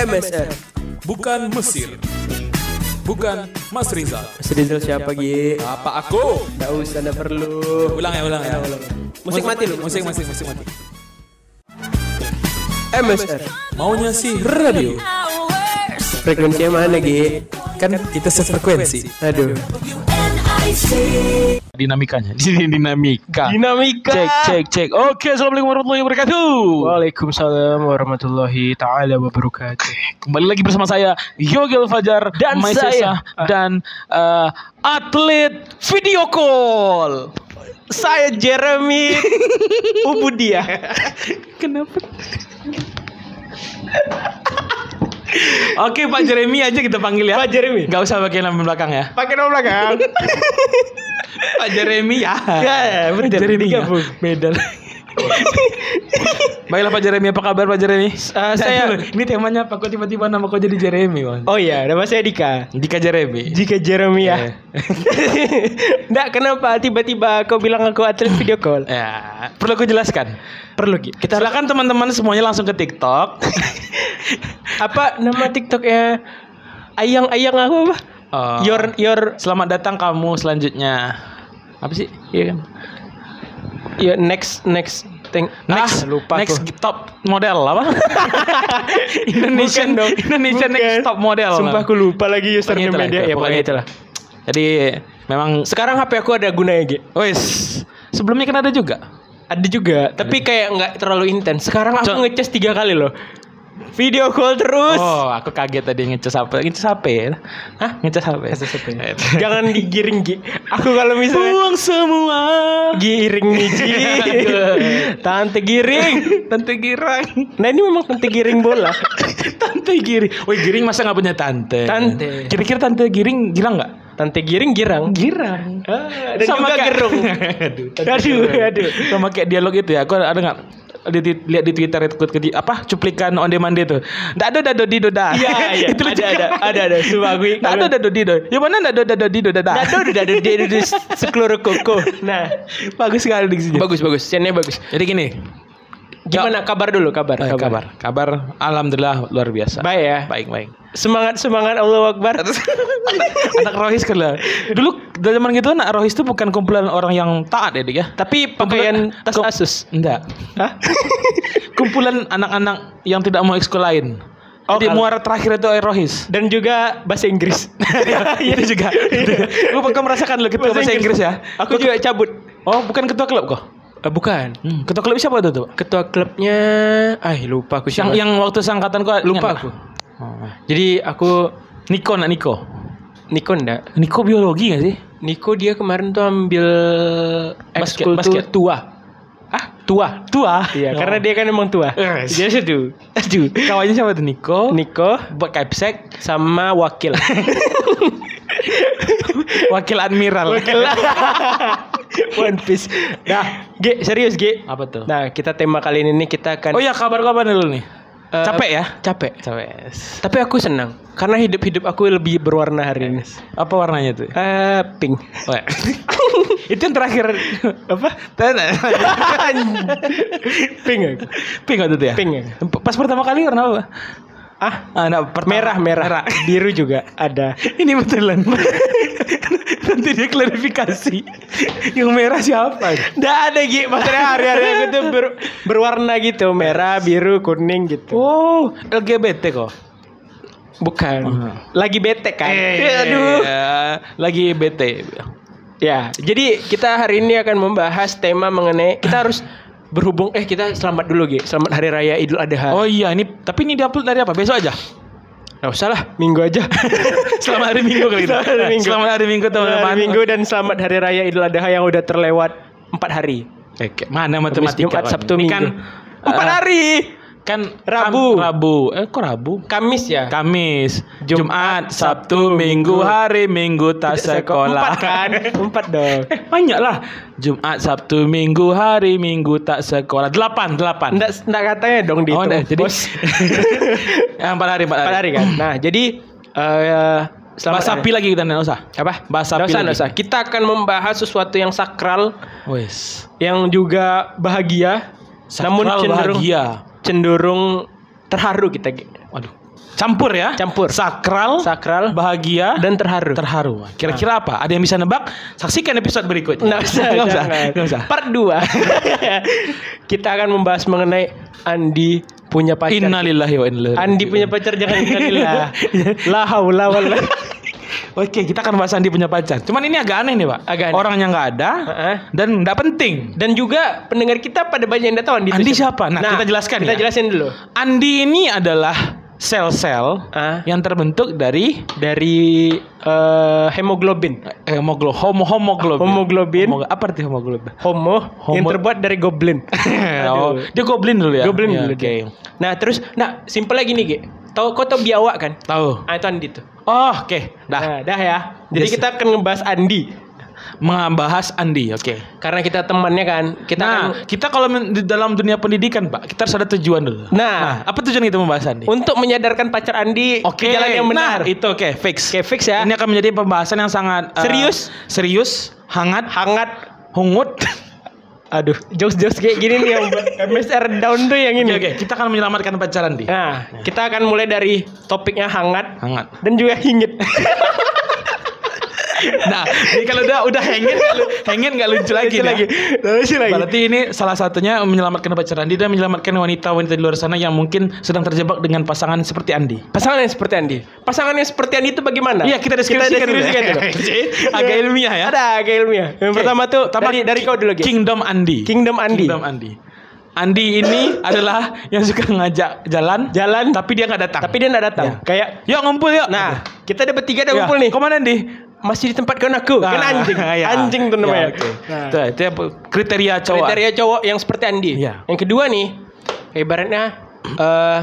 MSR. Bukan Mesir. Bukan Mas Rizal. Mas Rizal siapa Gi? Apa aku? Nggak usah, nggak perlu. Ulang ya, ulang ya. Musik mati lu. Musik, musik, musik mati. MSR. Maunya sih radio. Frekuensinya mana Gi? Kan kita sefrekuensi. Aduh. Dinamikanya. Di dinamika. Dinamika. Cek, cek, cek. Oke, assalamualaikum warahmatullahi wabarakatuh. Waalaikumsalam warahmatullahi taala wabarakatuh. Kembali lagi bersama saya Yogel Fajar Dan Maisesa, saya. dan eh, atlet video call. Saya Jeremy Ubudia. Kenapa? Oke Pak Jeremy aja kita panggil ya. Pak Jeremy. Gak usah pakai nama belakang ya. Pakai nama belakang. Pak Jeremy ya. Ya, ya, betul. Jeremy ya. Beda. Baiklah Pak Jeremy, apa kabar Pak Jeremy? Eh, saya- ini temanya apa kok tiba-tiba nama kok jadi Jeremy, Bang? Oh iya, nama saya Dika. Dika Jeremy. Jika Jeremy ya. Eh. Nggak kenapa tiba-tiba kau bilang aku atlet video call? Ya, perlu aku jelaskan. Perlu. Kita Silakan teman-teman semuanya langsung ke TikTok. apa nama TikToknya? Ayang-ayang aku apa? Oh. Your your Selamat datang kamu selanjutnya. Apa sih? Iya kan? Your next next thing. Next, ah, lupa next aku. top model apa? Indonesian Bukan dong. Indonesia Bukan. next top model. Sumpah aku lupa lagi username itulah, dia. itu, Ya pokoknya itulah. Jadi memang Sekarang HP aku ada gunanya Gi. wes sebelumnya kan ada juga. Ada juga, tapi kayak nggak terlalu intens. Sekarang aku ngecas tiga kali loh. Video call terus. Oh, aku kaget tadi ngecas apa? Ngecas HP ya? Hah? Ngecas HP? Jangan digiring Gi. Aku kalau misalnya Buang semua. giring nih Ji. Tante giring. Tante Girang. Nah ini memang tante giring bola. tante Giring. Woi, Giring masa nggak punya tante? Tante. Kira-kira tante Giring girang nggak? Tante giring girang. Girang. Ah, dan juga gerung. aduh, Aduh, aduh. Sama kayak dialog itu ya. Aku ada nggak di, di- lihat di Twitter itu ke- apa cuplikan on demand itu. Ndak ada dado dido dah. Iya, iya. itu Ada, ada, ada, ada. Sumpah gue. Ndak ada dado dido. Yang mana ndak ada dado dido dah. Dado udah ada di di sekeluru koko. Nah, Bagus sekali di sini. bagus bagus. Scene bagus. Jadi gini, Gimana kabar dulu kabar? eh, kabar. Kabar alhamdulillah luar biasa. Baik ya. Baik, baik. Semangat semangat Allah Akbar. anak rohis kan lah. Dulu dari zaman gitu anak rohis itu bukan kumpulan orang yang taat ya, ya. Tapi pakaian tas Asus. Enggak. Hah? kumpulan anak-anak yang tidak mau ekskul lain. Oh, Jadi muara terakhir itu air rohis. Dan juga bahasa Inggris. itu juga. Gue pernah merasakan lo ketua bahasa Inggris ya. Aku juga cabut. Oh, bukan ketua klub kok. Eh, bukan. Hmm, ketua klub siapa itu tuh? Ketua klubnya, ah lupa aku Yang siapa. yang waktu sangkatan kok lupa aku. Jadi aku Niko nak Niko. Niko ndak. Niko biologi gak sih? Niko dia kemarin tuh ambil Basket, ekskul tuh basket. tua. Ah, tua. Tua. Iya, Oh. karena dia kan emang tua. Yes. Dia sedu. Aduh. kawannya siapa tuh Niko? Niko Buat Capsek, sama wakil. wakil admiral. wakil. One Piece. Nah, G, serius G. Apa tuh? Nah, kita tema kali ini nih kita akan Oh ya kabar-kabar dulu nih. Eh, Capek ya? Capek. Capek. Tapi aku senang karena hidup-hidup aku lebih berwarna hari ini. Apa warnanya tuh? Eh, pink. Oh, ya. Itu yang terakhir apa? Pink aku. Pink waktu itu ya? Pink. Pas pertama kali warna apa? Ah, Ah, nah, pertama- merah, merah, biru juga ada. Ini betulan. Nanti dia klarifikasi. Yang merah siapa? Nggak ada Gi, maksudnya hari-hari aku tuh ber- berwarna gitu, merah, biru, kuning gitu. Oh, LGBT kok. Bukan. Oh. Lagi bete kan? Eh, Aduh. Lagi bete. Ya, jadi kita hari ini akan membahas tema mengenai kita harus berhubung eh kita selamat dulu Gi. Selamat hari raya Idul Adha. Oh iya, ini tapi ini diupload dari apa? Besok aja. Nggak usah lah, minggu aja. Selamat hari Minggu kali ini. Selamat hari Minggu. Selamat hari Minggu Selamat teman-teman. hari Minggu dan selamat hari raya Idul Adha yang udah terlewat empat hari. Kayak mana matematika? Jumat? Sabtu, Minggu. Kan, empat eh, hari. Kan Rabu. Kam- Rabu. Eh kok Rabu? Kamis ya. Kamis, Jum- Jumat, Sabtu, Minggu, hari Minggu tak sekolah. Empat kan? Empat dong. Eh, banyak lah. Jumat, Sabtu, Minggu, hari Minggu tak sekolah. Delapan, delapan. Nggak, nggak katanya dong di Oh, itu. nggak. jadi Bos. ya, empat hari, empat hari. Empat hari kan. Nah, jadi eh selamat Bahasa api lagi kita nggak usah. apa? Bahasa api usah, usah. Kita akan membahas sesuatu yang sakral Wes. yang juga bahagia namun Sakral cenderung bahagia. Cenderung terharu kita. Waduh, Campur ya. Campur. Sakral, sakral bahagia, dan terharu. terharu. Kira-kira apa? Ada yang bisa nebak? Saksikan episode berikutnya. Nggak usah, Nggak usah. jangan. Nggak usah. Part 2 Kita akan membahas mengenai Andi punya pacar Innalillahi wa inna. Andi punya pacar jangan innalillah La haula wala Oke, kita akan bahas Andi punya pacar. Cuman ini agak aneh nih, Pak. Agak aneh. Orangnya nggak ada Heeh. dan nggak penting. Dan juga pendengar kita pada banyak yang tahu Andi, Andi siapa? Nah, kita jelaskan Kita ya. jelasin dulu Andi ini adalah sel-sel ah, yang terbentuk dari Dari eh, hemoglobin hemoglo homo homoglobin. Homoglobin. Homo- apa arti homoglobin? Homo, yang Homo- terbuat dari goblin oh, dia goblin dulu ya. Goblin Ya, dulu Oke. dia. Nah terus Nah simpel lagi nih Ge Tahu kau tau biawak kan? Tahu. Ah itu Andi tuh Oh, oke. Dah. Nah, dah ya Jadi Yes. kita akan ngebahas Andi Membahas Andi, oke. Karena kita temannya kan Kita Nah, akan kita kalau di dalam dunia pendidikan, Pak, kita harus ada tujuan dulu. Nah. apa tujuan kita membahas Andi? Untuk menyadarkan pacar Andi Oke, ke jalan yang benar. Nah, itu oke, fix. Oke, fix ya. Ini akan menjadi pembahasan yang sangat eh, Serius? serius, hangat, Hangat. hungut. Aduh, jokes-jokes kayak gini nih yang MSR down tuh yang Oke, ini. oke, kita akan menyelamatkan pacar Andi. Nah, kita akan mulai dari topiknya hangat Hangat. dan juga hingit. Nah, ini kalau udah udah nggak lu- hengit nggak lucu lagi. Lucu lagi. Lucu lagi. Berarti ini salah satunya menyelamatkan pacar Andi dan menyelamatkan wanita-wanita di luar sana yang mungkin sedang terjebak dengan pasangan seperti Andi. Pasangan yang seperti Andi. Pasangan yang seperti Andi itu bagaimana? Iya, kita deskripsikan dulu. deskripsikan dulu. Agak ilmiah ya. Ada agak ilmiah. Yang Oke. pertama tuh Pertama, dari dari kau dulu, Ki. Kingdom Andi. Kingdom Andi. Kingdom Andi. Andi ini adalah yang suka ngajak jalan, Jalan tapi dia nggak datang. tapi dia enggak datang. Ya. Kayak yuk ngumpul yuk. nah, kita ada bertiga ada Ya. ngumpul nih. Kau mana Andi? Masih di tempat kawan aku. Kan Ah, anjing. ya. Anjing tuh namanya. Ya, oke. Nah. Tuh, itu ya, kriteria cowok. kriteria cowok yang seperti Andi. Iya. Yang kedua nih, ibaratnya eh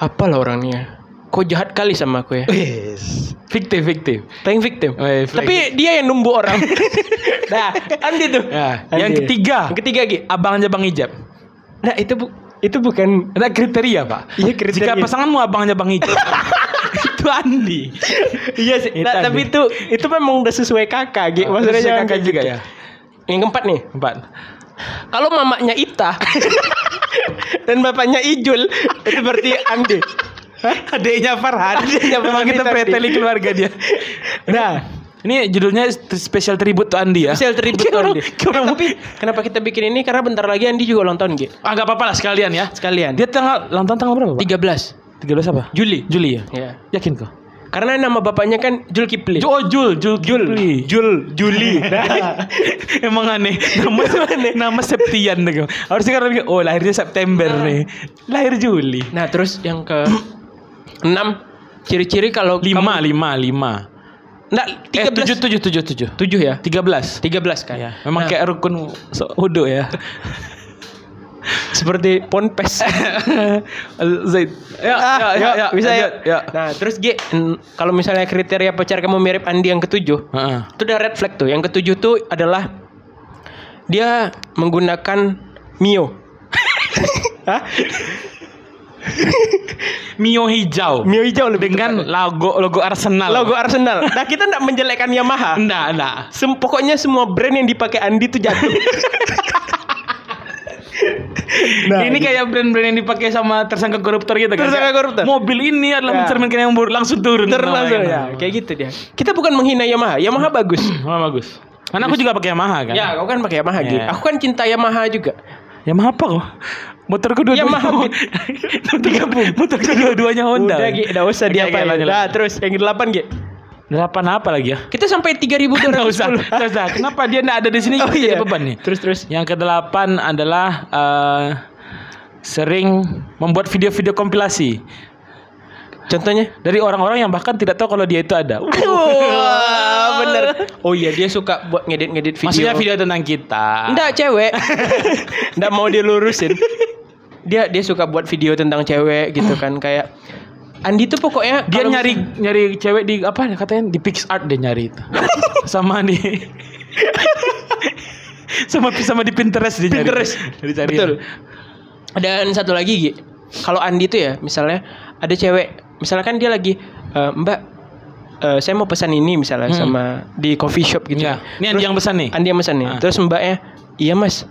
apa lah orangnya? Kok jahat kali sama aku ya? Wis. Fiktif, fiktif. Playing victim. Eh, Tapi dia yang numbu orang. nah, Andi tuh. Ya, Andi. yang ketiga. Yang ketiga Gi. Abangnya Bang Ijab. Nah, itu bu itu bukan Ada kriteria, Pak. Iya, kriteria. Jika pasanganmu abangnya Bang Ijab. itu Andi. Iya sih. Nah, tapi itu itu memang udah sesuai kakak, Gi. Maksudnya Maksudnya jangan kakak kayak juga gitu. ya. Yang keempat nih. Empat. Kalau mamanya Ita dan bapaknya Ijul, itu berarti Andi. Adiknya Farhan. Adiknya Memang Farhan kita preteli keluarga dia. Nah, Ini judulnya spesial tribute to Andi ya. Spesial tribute to Andi. kayak orang- Tapi kenapa kita bikin ini? Karena bentar lagi Andi juga ulang tahun. Ah, nggak apa-apa lah sekalian ya. Sekalian. Dia tanggal ulang tahun tanggal berapa, Pak? 13 13 apa? Juli. Juli ya? Ya. Yakin kok? Karena nama bapaknya kan Jul Kipli. Oh, Jul, Jul. Kipli. Jul, Juli. Emang aneh. Nama aneh. Nama Septian deh. Harusnya kan oh lahirnya September nih. Lahir Juli. nah, terus yang ke 6 ciri-ciri kalau Lima, lima, lima. Enggak, Eh, 13 tujuh, tujuh, tujuh, tujuh. 7 ya? Tiga belas. 13 kan. Ya, memang Nah, kayak rukun so, hudu ya. seperti ponpes. Zaid. Ya, Ah, ya, ya, ya, bisa ya. ya. Nah, terus G, kalau misalnya kriteria pacar kamu mirip Andi yang ketujuh, Heeh. itu udah red flag tuh. Yang ketujuh tuh adalah dia menggunakan Mio. Mio hijau Mio hijau lebih dengan tepat. logo logo Arsenal. logo Arsenal. Nah, kita enggak menjelekkan Yamaha. Enggak, enggak. Sem pokoknya semua brand yang dipakai Andi tuh jatuh. Nah, ini kayak brand-brand yang dipakai sama tersangka koruptor gitu kan. Tersangka koruptor. Mobil ini adalah Ya. mencerminkan yang buruk langsung turun. Langsung kan. ya. Kayak gitu dia. Kita bukan menghina Yamaha. Yamaha bagus. Oh, bagus. Karena aku juga pakai Yamaha kan. Ya, kau kan pakai Yamaha gitu. Ya. Aku kan cinta Yamaha juga. Yamaha apa kok? Motorku dua Yamaha Beat. Motorku dua-duanya Honda. Udah, Gi, usah dia apa. Nah, terus yang ke-8, Gi. Delapan apa lagi ya? Kita sampai 3210. Enggak usah. Enggak usah. Kenapa dia enggak ada di sini? Oh iya. beban nih. Terus terus. Yang kedelapan adalah eh, sering membuat video-video kompilasi Contohnya? dari orang-orang yang bahkan tidak tahu kalau dia itu ada. Wah, bener. Oh iya, dia suka buat ngedit-ngedit video. Maksudnya video tentang kita. Enggak, cewek. Enggak mau dilurusin. Dia dia suka buat video tentang cewek gitu kan kayak Andi tuh pokoknya Dia nyari misal- nyari cewek di apa katanya di PixArt dia nyari itu. sama di sama sama di Pinterest dia nyari. Pinterest. Dia cari. Betul. Dan satu lagi Gi. Kalau Andi tuh ya, misalnya ada cewek, misalkan dia lagi "Eh, Mbak eh, saya mau pesan ini misalnya Hmm. sama di coffee shop gitu. Ya, ini Andi yang pesan nih. Andi yang pesan nih. Ah. Terus Mbaknya, "Iya, Mas.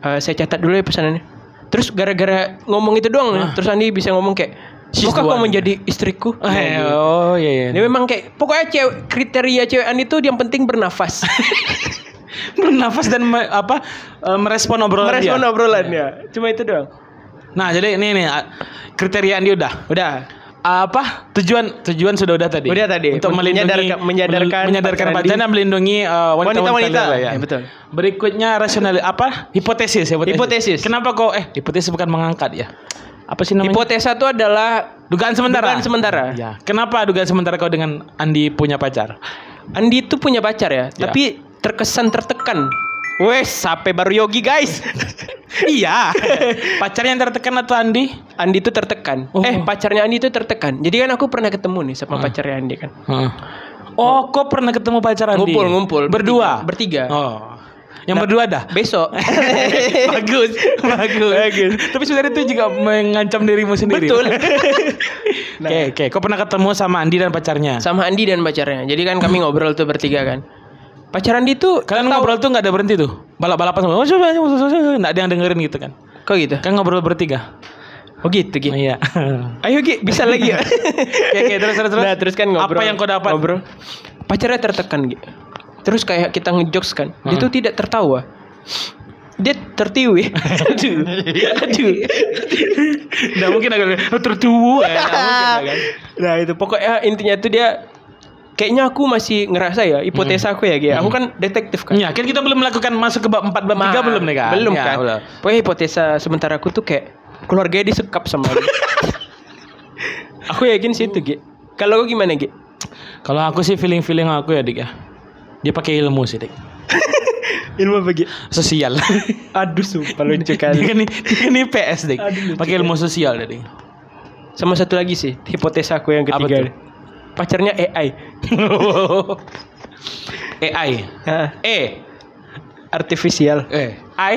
Eh, saya catat dulu ya pesanannya." Terus gara-gara ngomong itu doang, Ah. terus Andi bisa ngomong kayak, She's Maukah kau menjadi istriku? Eh, Nah, oh iya iya. Dia memang kayak pokoknya cewek kriteria cewek Andi tuh yang penting bernafas. Bernafas dan me- apa eh, merespon obrolan Merespon dia. obrolannya. Cuma itu doang. Nah, jadi ini nih ah, kriteria Andi udah. Udah. Apa tujuan tujuan sudah udah tadi. Udah tadi. Untuk melindungi Menyadarkan- menyadarkan menyadarkan di- melindungi eh, wanita-wanita. Liar, ya. Ya, betul. Berikutnya rasional apa? Hipotesis, hipotesis. Hipotesis. Kenapa kok eh hipotesis bukan mengangkat ya? Apa sih namanya? Hipotesa itu adalah dugaan sementara. Dugaan sementara. Ya. Kenapa dugaan sementara kau dengan Andi punya pacar? Andi itu punya pacar ya, Ya. tapi terkesan tertekan. Wes, sampai baru yogi guys. iya. Pacarnya yang tertekan atau Andi? Andi itu tertekan. Oh. Eh, pacarnya Andi itu tertekan. Jadi kan aku pernah ketemu nih sama pacarnya Andi kan. Oh, kok pernah ketemu pacar Andi? Ngumpul, ngumpul. Berdua. Bertiga. Oh. Yang berdua dah. Besok. bagus, bagus. Bagus. Tapi sebenarnya itu juga mengancam dirimu sendiri. Betul. Oke, oke. Kau pernah ketemu sama Andi dan pacarnya? sama Andi dan pacarnya. Jadi kan kami ngobrol tuh bertiga kan. Pacar Andi tuh Kalian ngobrol tuh nggak ada berhenti tuh? Balap-balapan semua. Oh. Nggak ada yang dengerin gitu kan? kok gitu? Kan ngobrol bertiga. Oh gitu Gi. Iya. Ayo Gi, bisa lagi ya. Oke, oke, terus, terus, terus. Nah, terus kan ngobrol. Apa yang kau dapat? Ngobrol. Pacarnya tertekan Gi. Terus kayak kita ngejokes kan. Dia Hmm. tuh tidak tertawa. Dia tertiwi. Aduh. Aduh. Nggak mungkin agak tertuwu. Ya, kan? Nah, itu pokoknya intinya tuh dia Kayaknya aku masih ngerasa ya hipotesa aku ya, Gi. Aku kan detektif kan. Ya, kan kita belum melakukan masuk ke bab 4 bab 3 belum nih kan? Belum Ya, kan. Pokoknya hipotesa sementara aku tuh kayak keluarganya disekap sama dia. aku yakin sih itu, Gi. Kalau gimana, Gi? Kalau aku sih feeling-feeling aku ya, Dik ya. Dia pakai ilmu sih, Dik. Ilmu bagi. Sosial. Aduh, sumpah lucu dia kali. kan dia kan IPS, Dik. Pakai ilmu sosial, Dik. Sama satu lagi sih, hipotesa aku yang ketiga. Pacarnya AI. AI. Hah, E. artificial. Eh. I.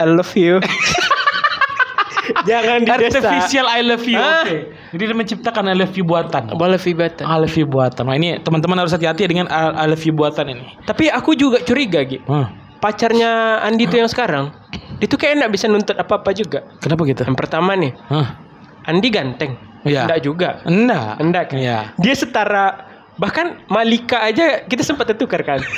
I love you. Jangan didesa. Artificial I love you. Oke. Jadi dia menciptakan I love you buatan. Boleh vibatan. I love you buatan. Nah, ini teman-teman harus hati-hati dengan I I love you buatan ini. Tapi aku juga curiga, Gi. Hah. Pacarnya Andi tuh yang sekarang, itu kayak nggak bisa nuntut apa-apa juga. Kenapa gitu? Yang pertama nih, Hah. Andi ganteng. Iya. Enggak juga. Enggak. Enggak kan? Iya. Dia setara bahkan Malika aja kita sempat tertukar kan.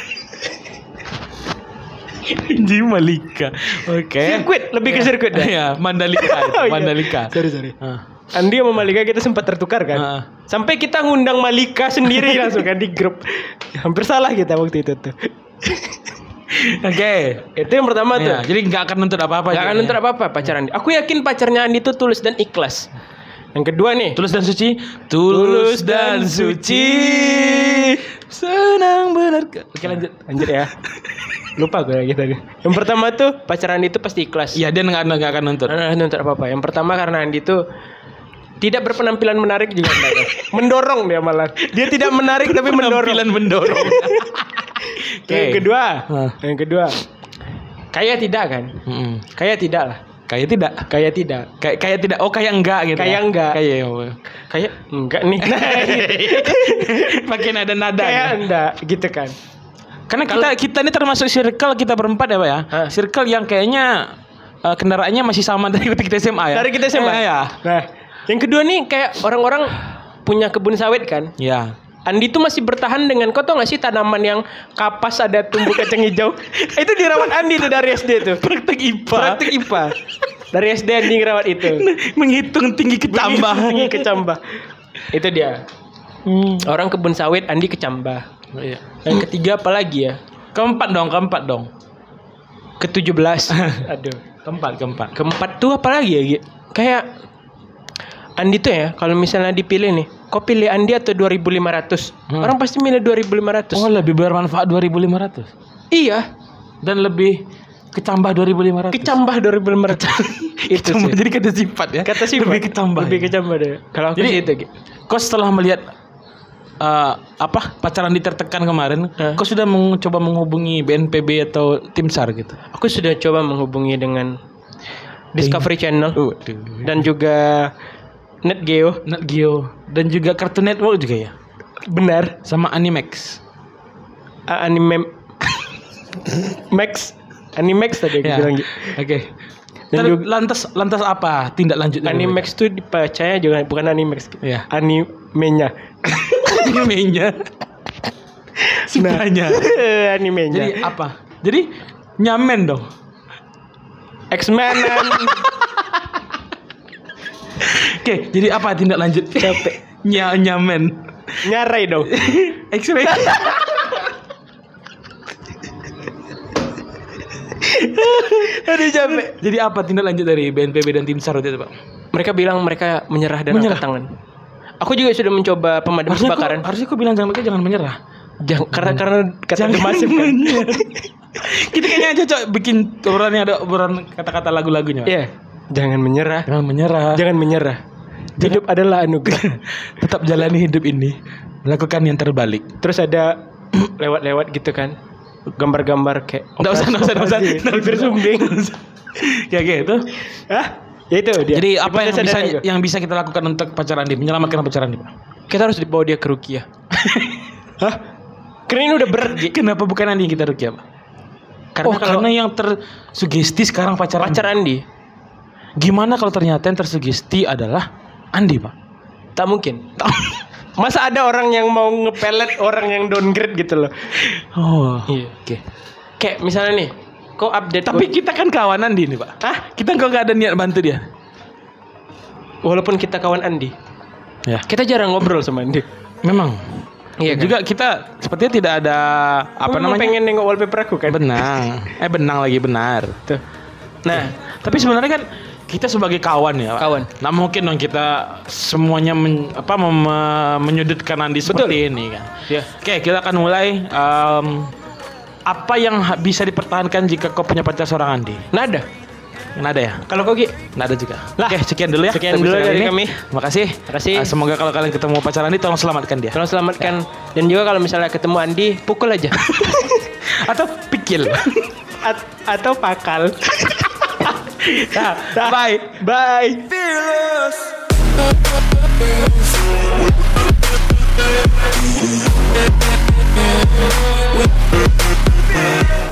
Ji Malika. Oke. Sirkuit, lebih ke sirkuit dah. Iya, Mandalika. itu, Oh, iya. Mandalika. Sorry, sorry. Ah. Andi sama Malika kita sempat tertukar kan. Ah. Sampai kita ngundang Malika sendiri langsung kan di grup. Hampir salah kita waktu itu tuh. Oke. Itu yang pertama tuh. Iya, jadi nggak akan nuntut apa-apa. Gak akan nuntut ya. apa-apa pacaran. Aku yakin pacarnya Andi tuh tulus dan ikhlas. Yang kedua nih. Tulus dan suci. Tulus dan suci. Senang benar. Oke lanjut. Lanjut ya. Lupa gue lagi tadi. Yang pertama tuh pacaran tuh pasti ikhlas. Iya dia nggak nggak akan nuntut. Nah, nuntut apa-apa. Yang pertama karena Andi tuh tidak berpenampilan menarik juga ya. mendorong dia malah. Dia tidak menarik tapi mendorong. Penampilan mendorong. Yang kedua, Hah. yang kedua, kaya tidak kan? Mm-mm. Kaya tidak lah. Kayak tidak. Kaya tidak. Kayak kayak tidak. Oh kayak enggak gitu. Kayak ya? enggak. Kayak Kayak enggak nih. pakai nada-nada. Kayak ya. enggak gitu kan. Karena kita kita ini termasuk circle kita berempat ya pak ya. Hah. Circle yang kayaknya eh, kendaraannya masih sama dari waktu kita SMA ya. Dari kita SMA. Eh, ya. Nah, yang kedua nih kayak orang-orang punya kebun sawit kan. Ya. Andi tuh masih bertahan dengan kau tau gak sih tanaman yang kapas ada tumbuh kacang hijau itu dirawat Andi tuh dari SD tuh Praktek IPA. praktik IPA dari SD Andi ngerawat itu Menghitung tinggi ketambah. Tinggi kecambah itu dia Hmm. orang kebun sawit Andi kecambah Iya. yang ketiga apa lagi ya Keempat dong, keempat dong. ke 17 aduh Keempat, keempat. keempat tuh apa lagi ya kayak Andi tuh ya kalau misalnya dipilih nih kau pilih Andi atau 2500 Hmm. orang pasti milih 2500 Oh lebih bermanfaat 2500 iya dan lebih kecambah 2500. kecambah 2500 itu Kecambah, sih jadi kata sifat ya. kata sih lebih kecambah. lebih kecambah deh kalau aku Jadi- sih itu. Kau setelah melihat eh, apa pacaran ditertekan kemarin, Hah? kau sudah mencoba menghubungi BNPB atau tim SAR gitu. aku sudah coba menghubungi dengan Discovery Channel Waduh. dan juga NetGeo Nat Geo dan juga Cartoon Network juga ya. benar Sama Animax. A- anime Max Animax tadi aku Ya. bilang Gi. Oke. Ter- juga- lantas lantas apa tindak lanjut dari Animax tuh dipercaya juga bukan Animax. Iya. Animenya. animenya sukanya Animenya. jadi apa jadi nyamen dong X-Men oke jadi apa tindak lanjut capek. Nya, nyamen Nyarai dong. X-ray Aduh capek. jadi apa tindak lanjut dari BNPB dan tim SAR itu pak Mereka bilang mereka menyerah dan Menyerah? angkat tangan. Aku juga sudah mencoba pemadam harusnya kebakaran. kok, harusnya kok bilang jangan mereka jangan menyerah Jangan, karena karena kata Jangan masif kan. kita kayaknya cocok bikin obrolan yang ada obrolan kata-kata lagu-lagunya. Iya. Jangan menyerah. jangan menyerah Jangan menyerah. Hidup adalah anugerah. tetap jalani hidup ini melakukan yang terbalik Terus ada lewat-lewat gitu kan. Gambar-gambar kayak Nggak usah, nggak usah, nggak usah. bibir sumbing. kayak gitu Hah? Ya itu dia. jadi apa yang bisa yang bisa kita lakukan untuk pacar Andi menyelamatkan pacar Andi pak kita harus dibawa dia ke Rukia. Hah? Karena ini udah berat, kenapa bukan Andi yang kita rukia pak karena, Oh, kalau- karena yang tersugesti sekarang pacar Andi. Pacar Andi. gimana kalau ternyata yang tersugesti adalah Andi pak Tak mungkin. Masa ada orang yang mau ngepelet orang yang downgrade gitu loh. oh Iya. oke Kayak misalnya nih, kau update tapi gua- kita kan kawan Andi nih pak Hah? kita kok nggak ada niat bantu dia walaupun kita kawan Andi, ya kita jarang ngobrol sama Andi. memang Iya kan? juga kita sepertinya tidak ada apa namanya pengen nengok wallpaper aku kan. benang eh benang lagi benar Tuh. Nah, Tapi sebenarnya kan kita sebagai kawan ya, Pak. Kawan. Nah mungkin dong kita semuanya men- apa mem- menyudutkan Andi seperti ini kan. ya. Oke, kita akan mulai em, apa yang bisa dipertahankan jika kau punya pacar seorang Andi? Nada, Nada ya? Kalau kau gitu, Nada juga. Lah. Oke, sekian dulu ya. Sekian dulu dari ini. kami. Makasih. Makasih. Uh, eh, semoga kalau kalian ketemu pacar Andi, tolong selamatkan dia. Tolong selamatkan. Ya. Dan juga kalau misalnya ketemu Andi, pukul aja. Atau pikil. At atau pakal. nah, nah, bye. Bye. Fearless. Yeah.